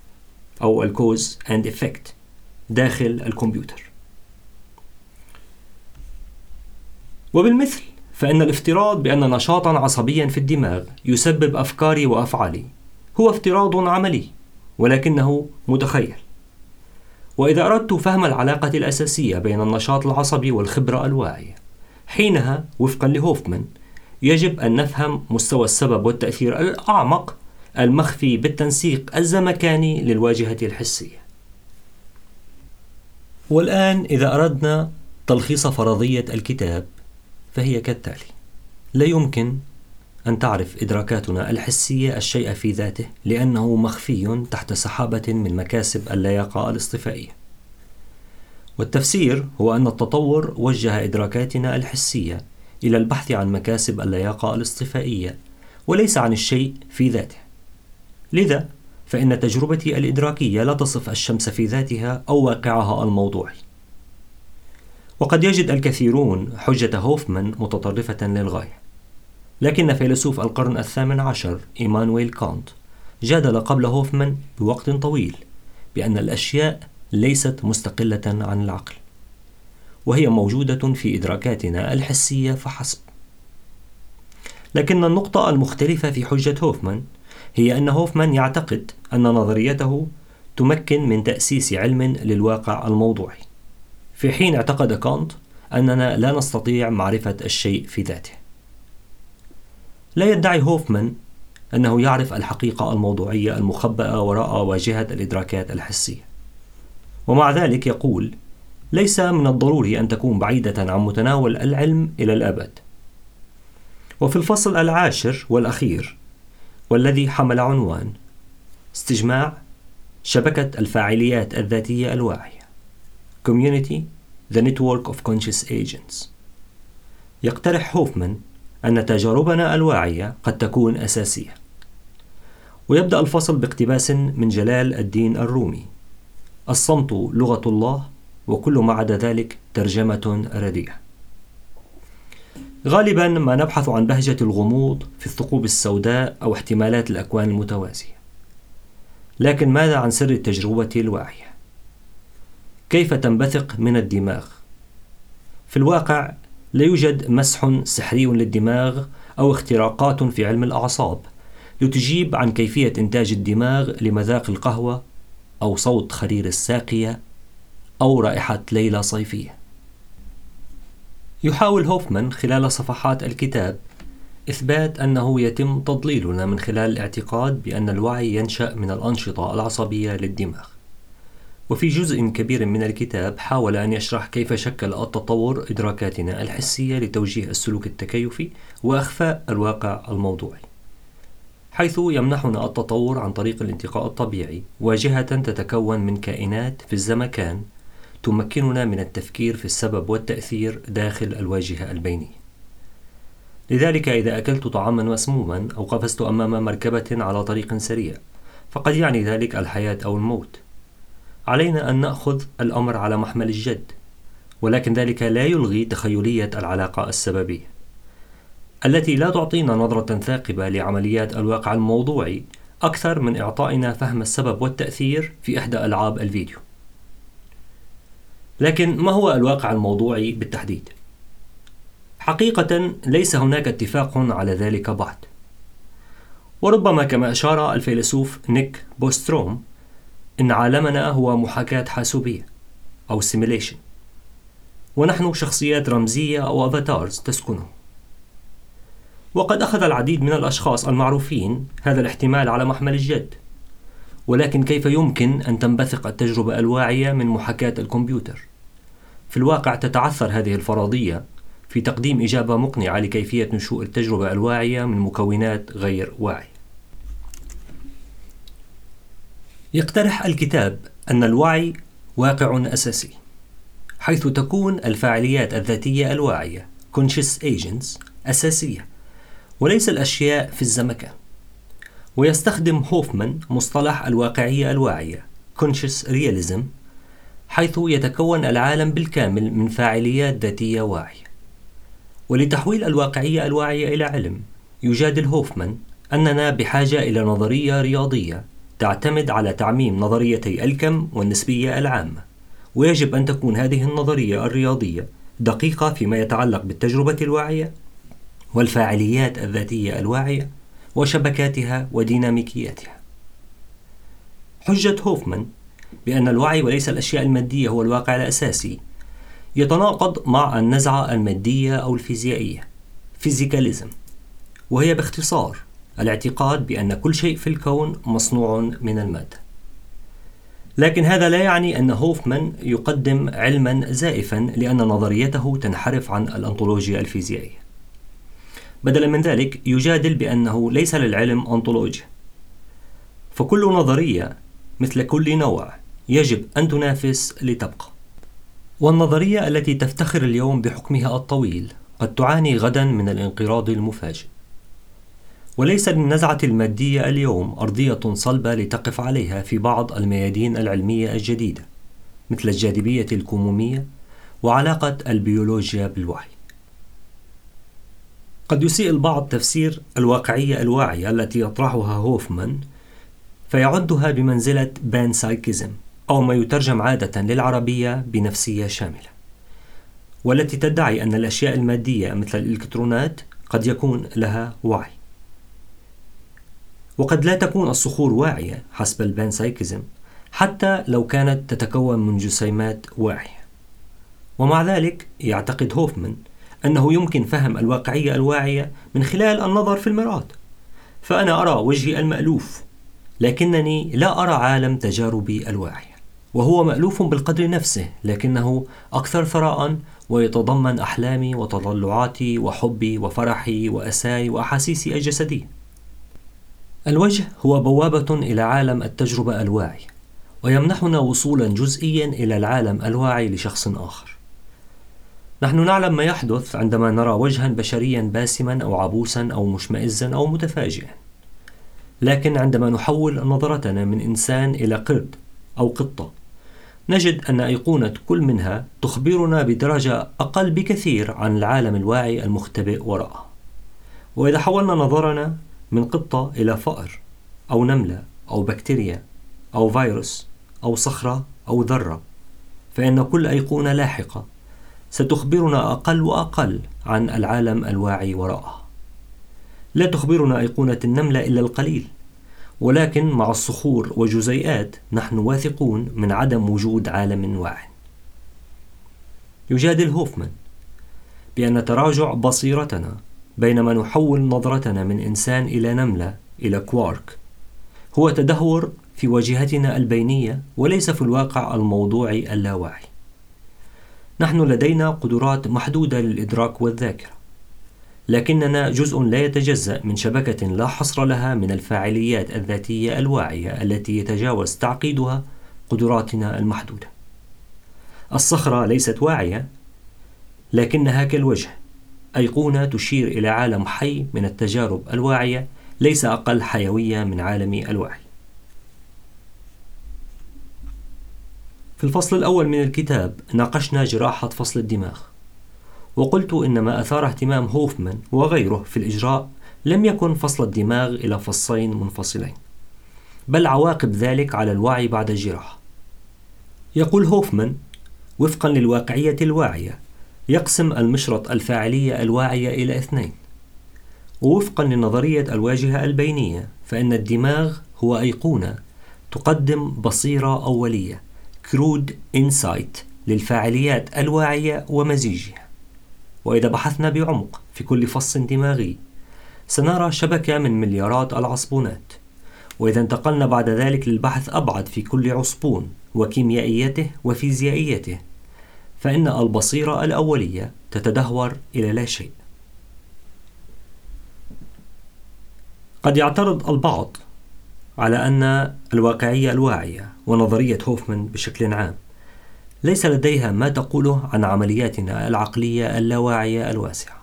أو ال cause and effect داخل الكمبيوتر. وبالمثل فإن الافتراض بأن نشاطا عصبيا في الدماغ يسبب أفكاري وأفعالي هو افتراض عملي ولكنه متخيل وإذا أردت فهم العلاقة الأساسية بين النشاط العصبي والخبرة الواعية حينها وفقا لهوفمان يجب أن نفهم مستوى السبب والتأثير الأعمق المخفي بالتنسيق الزمكاني للواجهة الحسية. والآن إذا أردنا تلخيص فرضية الكتاب فهي كالتالي: لا يمكن أن تعرف إدراكاتنا الحسية الشيء في ذاته لأنه مخفي تحت سحابة من مكاسب اللياقة الاصطفائية. والتفسير هو أن التطور وجه إدراكاتنا الحسية إلى البحث عن مكاسب اللياقة الاصطفائية وليس عن الشيء في ذاته. لذا فإن تجربتي الإدراكية لا تصف الشمس في ذاتها أو واقعها الموضوعي. وقد يجد الكثيرون حجة هوفمان متطرفة للغاية. لكن فيلسوف القرن الثامن عشر إيمانويل كانت جادل قبل هوفمان بوقت طويل بأن الأشياء ليست مستقلة عن العقل وهي موجودة في إدراكاتنا الحسية فحسب لكن النقطة المختلفة في حجة هوفمان هي أن هوفمان يعتقد أن نظريته تمكن من تأسيس علم للواقع الموضوعي في حين اعتقد كانت أننا لا نستطيع معرفة الشيء في ذاته. لا يدعي هوفمان أنه يعرف الحقيقة الموضوعية المخبأة وراء واجهة الإدراكات الحسية. ومع ذلك يقول ليس من الضروري أن تكون بعيدة عن متناول العلم إلى الأبد. وفي الفصل العاشر والأخير والذي حمل عنوان استجماع شبكة الفاعليات الذاتية الواعية. Community The Network of Conscious Agents يقترح هوفمان أن تجاربنا الواعية قد تكون أساسية. ويبدأ الفصل باقتباس من جلال الدين الرومي: الصمت لغة الله وكل ما عدا ذلك ترجمة رديئة. غالبا ما نبحث عن بهجة الغموض في الثقوب السوداء أو احتمالات الأكوان المتوازية. لكن ماذا عن سر التجربة الواعية؟ كيف تنبثق من الدماغ؟ في الواقع لا يوجد مسح سحري للدماغ أو اختراقات في علم الأعصاب لتجيب عن كيفية إنتاج الدماغ لمذاق القهوة أو صوت خرير الساقية أو رائحة ليلة صيفية. يحاول هوفمان خلال صفحات الكتاب إثبات أنه يتم تضليلنا من خلال الاعتقاد بأن الوعي ينشأ من الأنشطة العصبية للدماغ. وفي جزء كبير من الكتاب حاول أن يشرح كيف شكل التطور إدراكاتنا الحسية لتوجيه السلوك التكيفي وأخفاء الواقع الموضوعي حيث يمنحنا التطور عن طريق الانتقاء الطبيعي. واجهة تتكون من كائنات في الزمكان تمكننا من التفكير في السبب والتأثير داخل الواجهة البينية. لذلك إذا أكلت طعاما مسموما أو قفزت أمام مركبة على طريق سريع فقد يعني ذلك الحياة أو الموت. علينا أن نأخذ الأمر على محمل الجد ولكن ذلك لا يلغي تخيلية العلاقة السببية التي لا تعطينا نظرة ثاقبة لعمليات الواقع الموضوعي أكثر من إعطائنا فهم السبب والتأثير في إحدى ألعاب الفيديو. لكن ما هو الواقع الموضوعي بالتحديد؟ حقيقة ليس هناك اتفاق على ذلك بعد. وربما كما أشار الفيلسوف نيك بوستروم إن عالمنا هو محاكاة حاسوبية أو simulation ونحن شخصيات رمزية أو avatars تسكنه وقد أخذ العديد من الأشخاص المعروفين هذا الاحتمال على محمل الجد ولكن كيف يمكن أن تنبثق التجربة الواعية من محاكاة الكمبيوتر؟ في الواقع تتعثر هذه الفرضية في تقديم إجابة مقنعة لكيفية نشوء التجربة الواعية من مكونات غير واعية. يقترح الكتاب أن الوعي واقع أساسي، حيث تكون الفاعليات الذاتية الواعية conscious agents أساسية، وليس الأشياء في الزمكان. ويستخدم هوفمان مصطلح الواقعية الواعية conscious realism حيث يتكون العالم بالكامل من فاعليات ذاتية واعية ولتحويل الواقعية الواعية إلى علم يجادل هوفمان أننا بحاجة إلى نظرية رياضية تعتمد على تعميم نظريتي الكم والنسبية العامة ويجب أن تكون هذه النظرية الرياضية دقيقة فيما يتعلق بالتجربة الواعية والفاعليات الذاتية الواعية وشبكاتها وديناميكياتها حجة هوفمان بأن الوعي وليس الأشياء المادية هو الواقع الأساسي يتناقض مع النزعة المادية أو الفيزيائية فيزيكاليزم وهي باختصار الاعتقاد بأن كل شيء في الكون مصنوع من المادة. لكن هذا لا يعني أن هوفمان يقدم علما زائفا لأن نظريته تنحرف عن الأنطولوجيا الفيزيائية. بدلا من ذلك يجادل بأنه ليس للعلم أنطولوجيا. فكل نظرية مثل كل نوع يجب أن تنافس لتبقى. والنظرية التي تفتخر اليوم بحكمها الطويل قد تعاني غدا من الانقراض المفاجئ. وليس للنزعة المادية اليوم أرضية صلبة لتقف عليها في بعض الميادين العلمية الجديدة مثل الجاذبية الكمومية وعلاقة البيولوجيا بالوعي قد يسيء البعض تفسير الواقعية الواعية التي يطرحها هوفمان فيعدها بمنزلة panpsychism أو ما يترجم عادة للعربية بنفسية شاملة. والتي تدعي أن الأشياء المادية مثل الإلكترونات قد يكون لها وعي. وقد لا تكون الصخور واعية حسب ال panpsychism حتى لو كانت تتكون من جسيمات واعية. ومع ذلك يعتقد هوفمان أنه يمكن فهم الواقعية الواعية من خلال النظر في المرآة فأنا أرى وجهي المألوف لكنني لا أرى عالم تجاربي الواعية وهو مألوف بالقدر نفسه لكنه أكثر ثراء ويتضمن أحلامي وتطلعاتي وحبي وفرحي وأساي وأحاسيسي الجسدية. الوجه هو بوابة إلى عالم التجربة الواعي ويمنحنا وصولا جزئيا إلى العالم الواعي لشخص آخر. نحن نعلم ما يحدث عندما نرى وجها بشريا باسما أو عبوسا أو مشمئزا أو متفاجئا. لكن عندما نحول نظرتنا من إنسان إلى قرد أو قطة نجد أن أيقونة كل منها تخبرنا بدرجة أقل بكثير عن العالم الواعي المختبئ وراءه. وإذا حولنا نظرنا من قطه إلى فأر أو نملة أو بكتيريا أو فيروس أو صخرة أو ذرة فإن كل أيقونة لاحقة ستخبرنا أقل وأقل عن العالم الواعي وراءها. لا تخبرنا أيقونة النملة إلا القليل، ولكن مع الصخور وجزيئات نحن واثقون من عدم وجود عالم واع. يجادل هوفمان بأن تراجع بصيرتنا بينما نحول نظرتنا من إنسان إلى نملة إلى كوارك هو تدهور في واجهتنا البينية وليس في الواقع الموضوعي اللاواعي. نحن لدينا قدرات محدودة للإدراك والذاكرة لكننا جزء لا يتجزأ من شبكة لا حصر لها من الفاعليات الذاتية الواعية التي يتجاوز تعقيدها قدراتنا المحدودة. الصخرة ليست واعية، لكنها كالوجه، أيقونة تشير إلى عالم حي من التجارب الواعية ليس أقل حيوية من عالم الوعي. في الفصل الأول من الكتاب ناقشنا جراحة فصل الدماغ، وقلت إن ما أثار اهتمام هوفمان وغيره في الإجراء لم يكن فصل الدماغ إلى فصين منفصلين، بل عواقب ذلك على الوعي بعد الجراحة. يقول هوفمان: وفقا للواقعية الواعية يقسم المشرط الفاعلية الواعية إلى اثنين. ووفقا لنظرية الواجهة البينية فإن الدماغ هو أيقونة تقدم بصيرة أولية كرود إنسايت للفاعليات الواعية ومزيجها. وإذا بحثنا بعمق في كل فص دماغي سنرى شبكة من مليارات العصبونات. وإذا انتقلنا بعد ذلك للبحث أبعد في كل عصبون وكيميائيته وفيزيائيته. فإن البصيرة الأولية تتدهور إلى لا شيء. قد يعترض البعض على أن الواقعية الواعية ونظرية هوفمان بشكل عام ليس لديها ما تقوله عن عملياتنا العقلية اللاواعية الواسعة.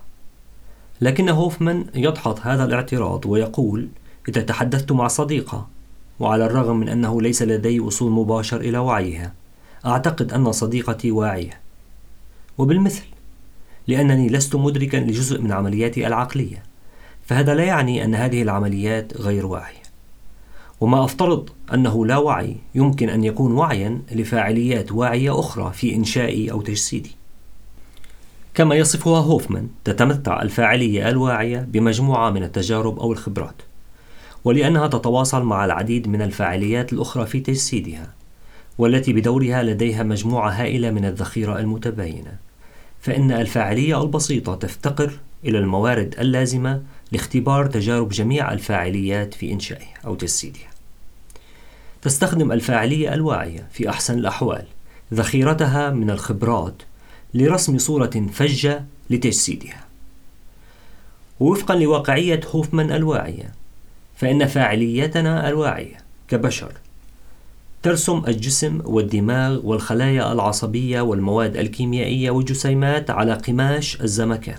لكن هوفمان يدحض هذا الاعتراض ويقول إذا تحدثت مع صديقة وعلى الرغم من أنه ليس لدي وصول مباشر إلى وعيها أعتقد أن صديقتي واعية. وبالمثل لأنني لست مدركا لجزء من عملياتي العقلية فهذا لا يعني أن هذه العمليات غير واعية. وما أفترض أنه لا وعي يمكن أن يكون وعيا لفاعليات واعية أخرى في إنشائي أو تجسيدي. كما يصفها هوفمان تتمتع الفاعلية الواعية بمجموعة من التجارب أو الخبرات ولأنها تتواصل مع العديد من الفاعليات الأخرى في تجسيدها والتي بدورها لديها مجموعة هائلة من الذخيرة المتباينة. فإن الفاعلية البسيطة تفتقر إلى الموارد اللازمة لاختبار تجارب جميع الفاعليات في إنشائها أو تجسيدها. تستخدم الفاعلية الواعية في أحسن الأحوال ذخيرتها من الخبرات لرسم صورة فجة لتجسيدها. ووفقا لواقعية هوفمان الواعية، فإن فاعليتنا الواعية كبشر ترسم الجسم والدماغ والخلايا العصبية والمواد الكيميائية والجسيمات على قماش الزمكان.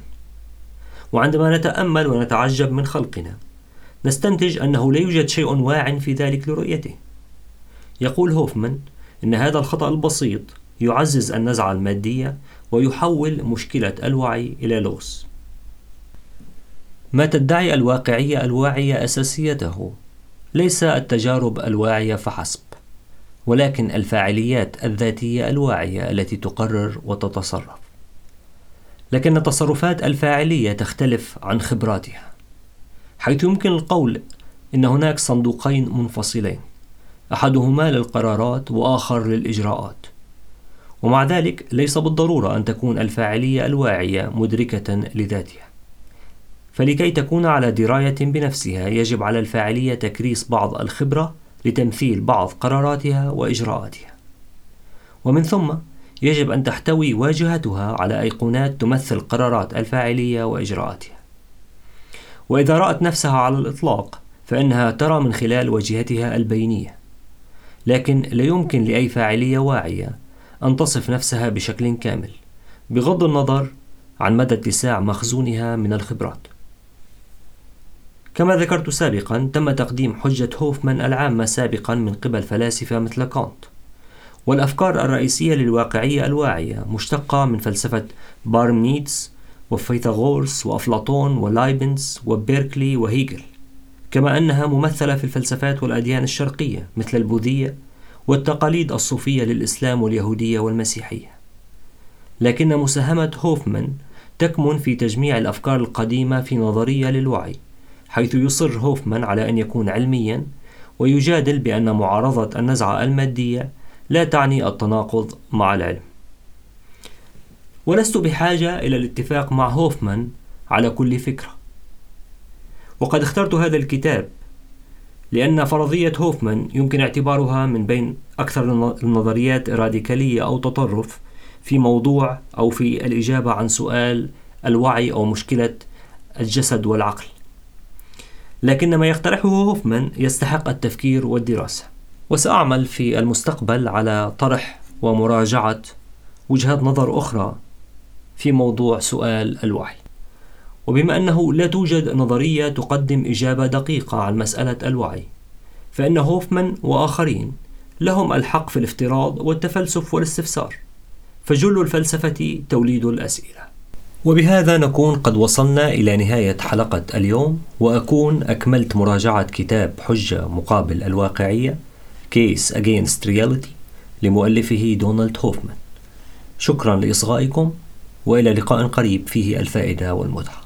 وعندما نتأمل ونتعجب من خلقنا نستنتج أنه لا يوجد شيء واع في ذلك لرؤيته. يقول هوفمان إن هذا الخطأ البسيط يعزز النزعة المادية ويحول مشكلة الوعي إلى لغز. ما تدعي الواقعية الواعية أساسيته؟ ليس التجارب الواعية فحسب. ولكن الفاعليات الذاتية الواعية التي تقرر وتتصرف. لكن التصرفات الفاعلية تختلف عن خبراتها حيث يمكن القول إن هناك صندوقين منفصلين أحدهما للقرارات وآخر للإجراءات. ومع ذلك ليس بالضرورة أن تكون الفاعلية الواعية مدركة لذاتها. فلكي تكون على دراية بنفسها يجب على الفاعلية تكريس بعض الخبرة لتمثيل بعض قراراتها وإجراءاتها ومن ثم يجب أن تحتوي واجهتها على أيقونات تمثل قرارات الفاعلية وإجراءاتها. وإذا رأت نفسها على الإطلاق فإنها ترى من خلال واجهتها البينية. لكن لا يمكن لأي فاعلية واعية أن تصف نفسها بشكل كامل، بغض النظر عن مدى اتساع مخزونها من الخبرات. كما ذكرت سابقا تم تقديم حجة هوفمان العامة سابقا من قبل فلاسفة مثل كانت. والأفكار الرئيسية للواقعية الواعية مشتقة من فلسفة بارمنيتس وفيثاغورس وأفلاطون ولايبنز وبيركلي وهيجل. كما أنها ممثلة في الفلسفات والأديان الشرقية مثل البوذية والتقاليد الصوفية للإسلام واليهودية والمسيحية. لكن مساهمة هوفمان تكمن في تجميع الأفكار القديمة في نظرية للوعي. حيث يصر هوفمان على أن يكون علميا ويجادل بأن معارضة النزعة المادية لا تعني التناقض مع العلم. ولست بحاجة إلى الاتفاق مع هوفمان على كل فكرة. وقد اخترت هذا الكتاب لأن فرضية هوفمان يمكن اعتبارها من بين أكثر النظريات الراديكالية أو تطرف في موضوع أو في الإجابة عن سؤال الوعي أو مشكلة الجسد والعقل. لكن ما يقترحه هوفمان يستحق التفكير والدراسة. وسأعمل في المستقبل على طرح ومراجعة وجهات نظر أخرى في موضوع سؤال الوعي. وبما أنه لا توجد نظرية تقدم إجابة دقيقة عن مسألة الوعي فإن هوفمان وآخرين لهم الحق في الافتراض والتفلسف والاستفسار فجل الفلسفة توليد الأسئلة. وبهذا نكون قد وصلنا إلى نهاية حلقة اليوم وأكون أكملت مراجعة كتاب حجة مقابل الواقعية Case Against Reality لمؤلفه دونالد هوفمان. شكرا لإصغائكم وإلى لقاء قريب فيه الفائدة والمتعة.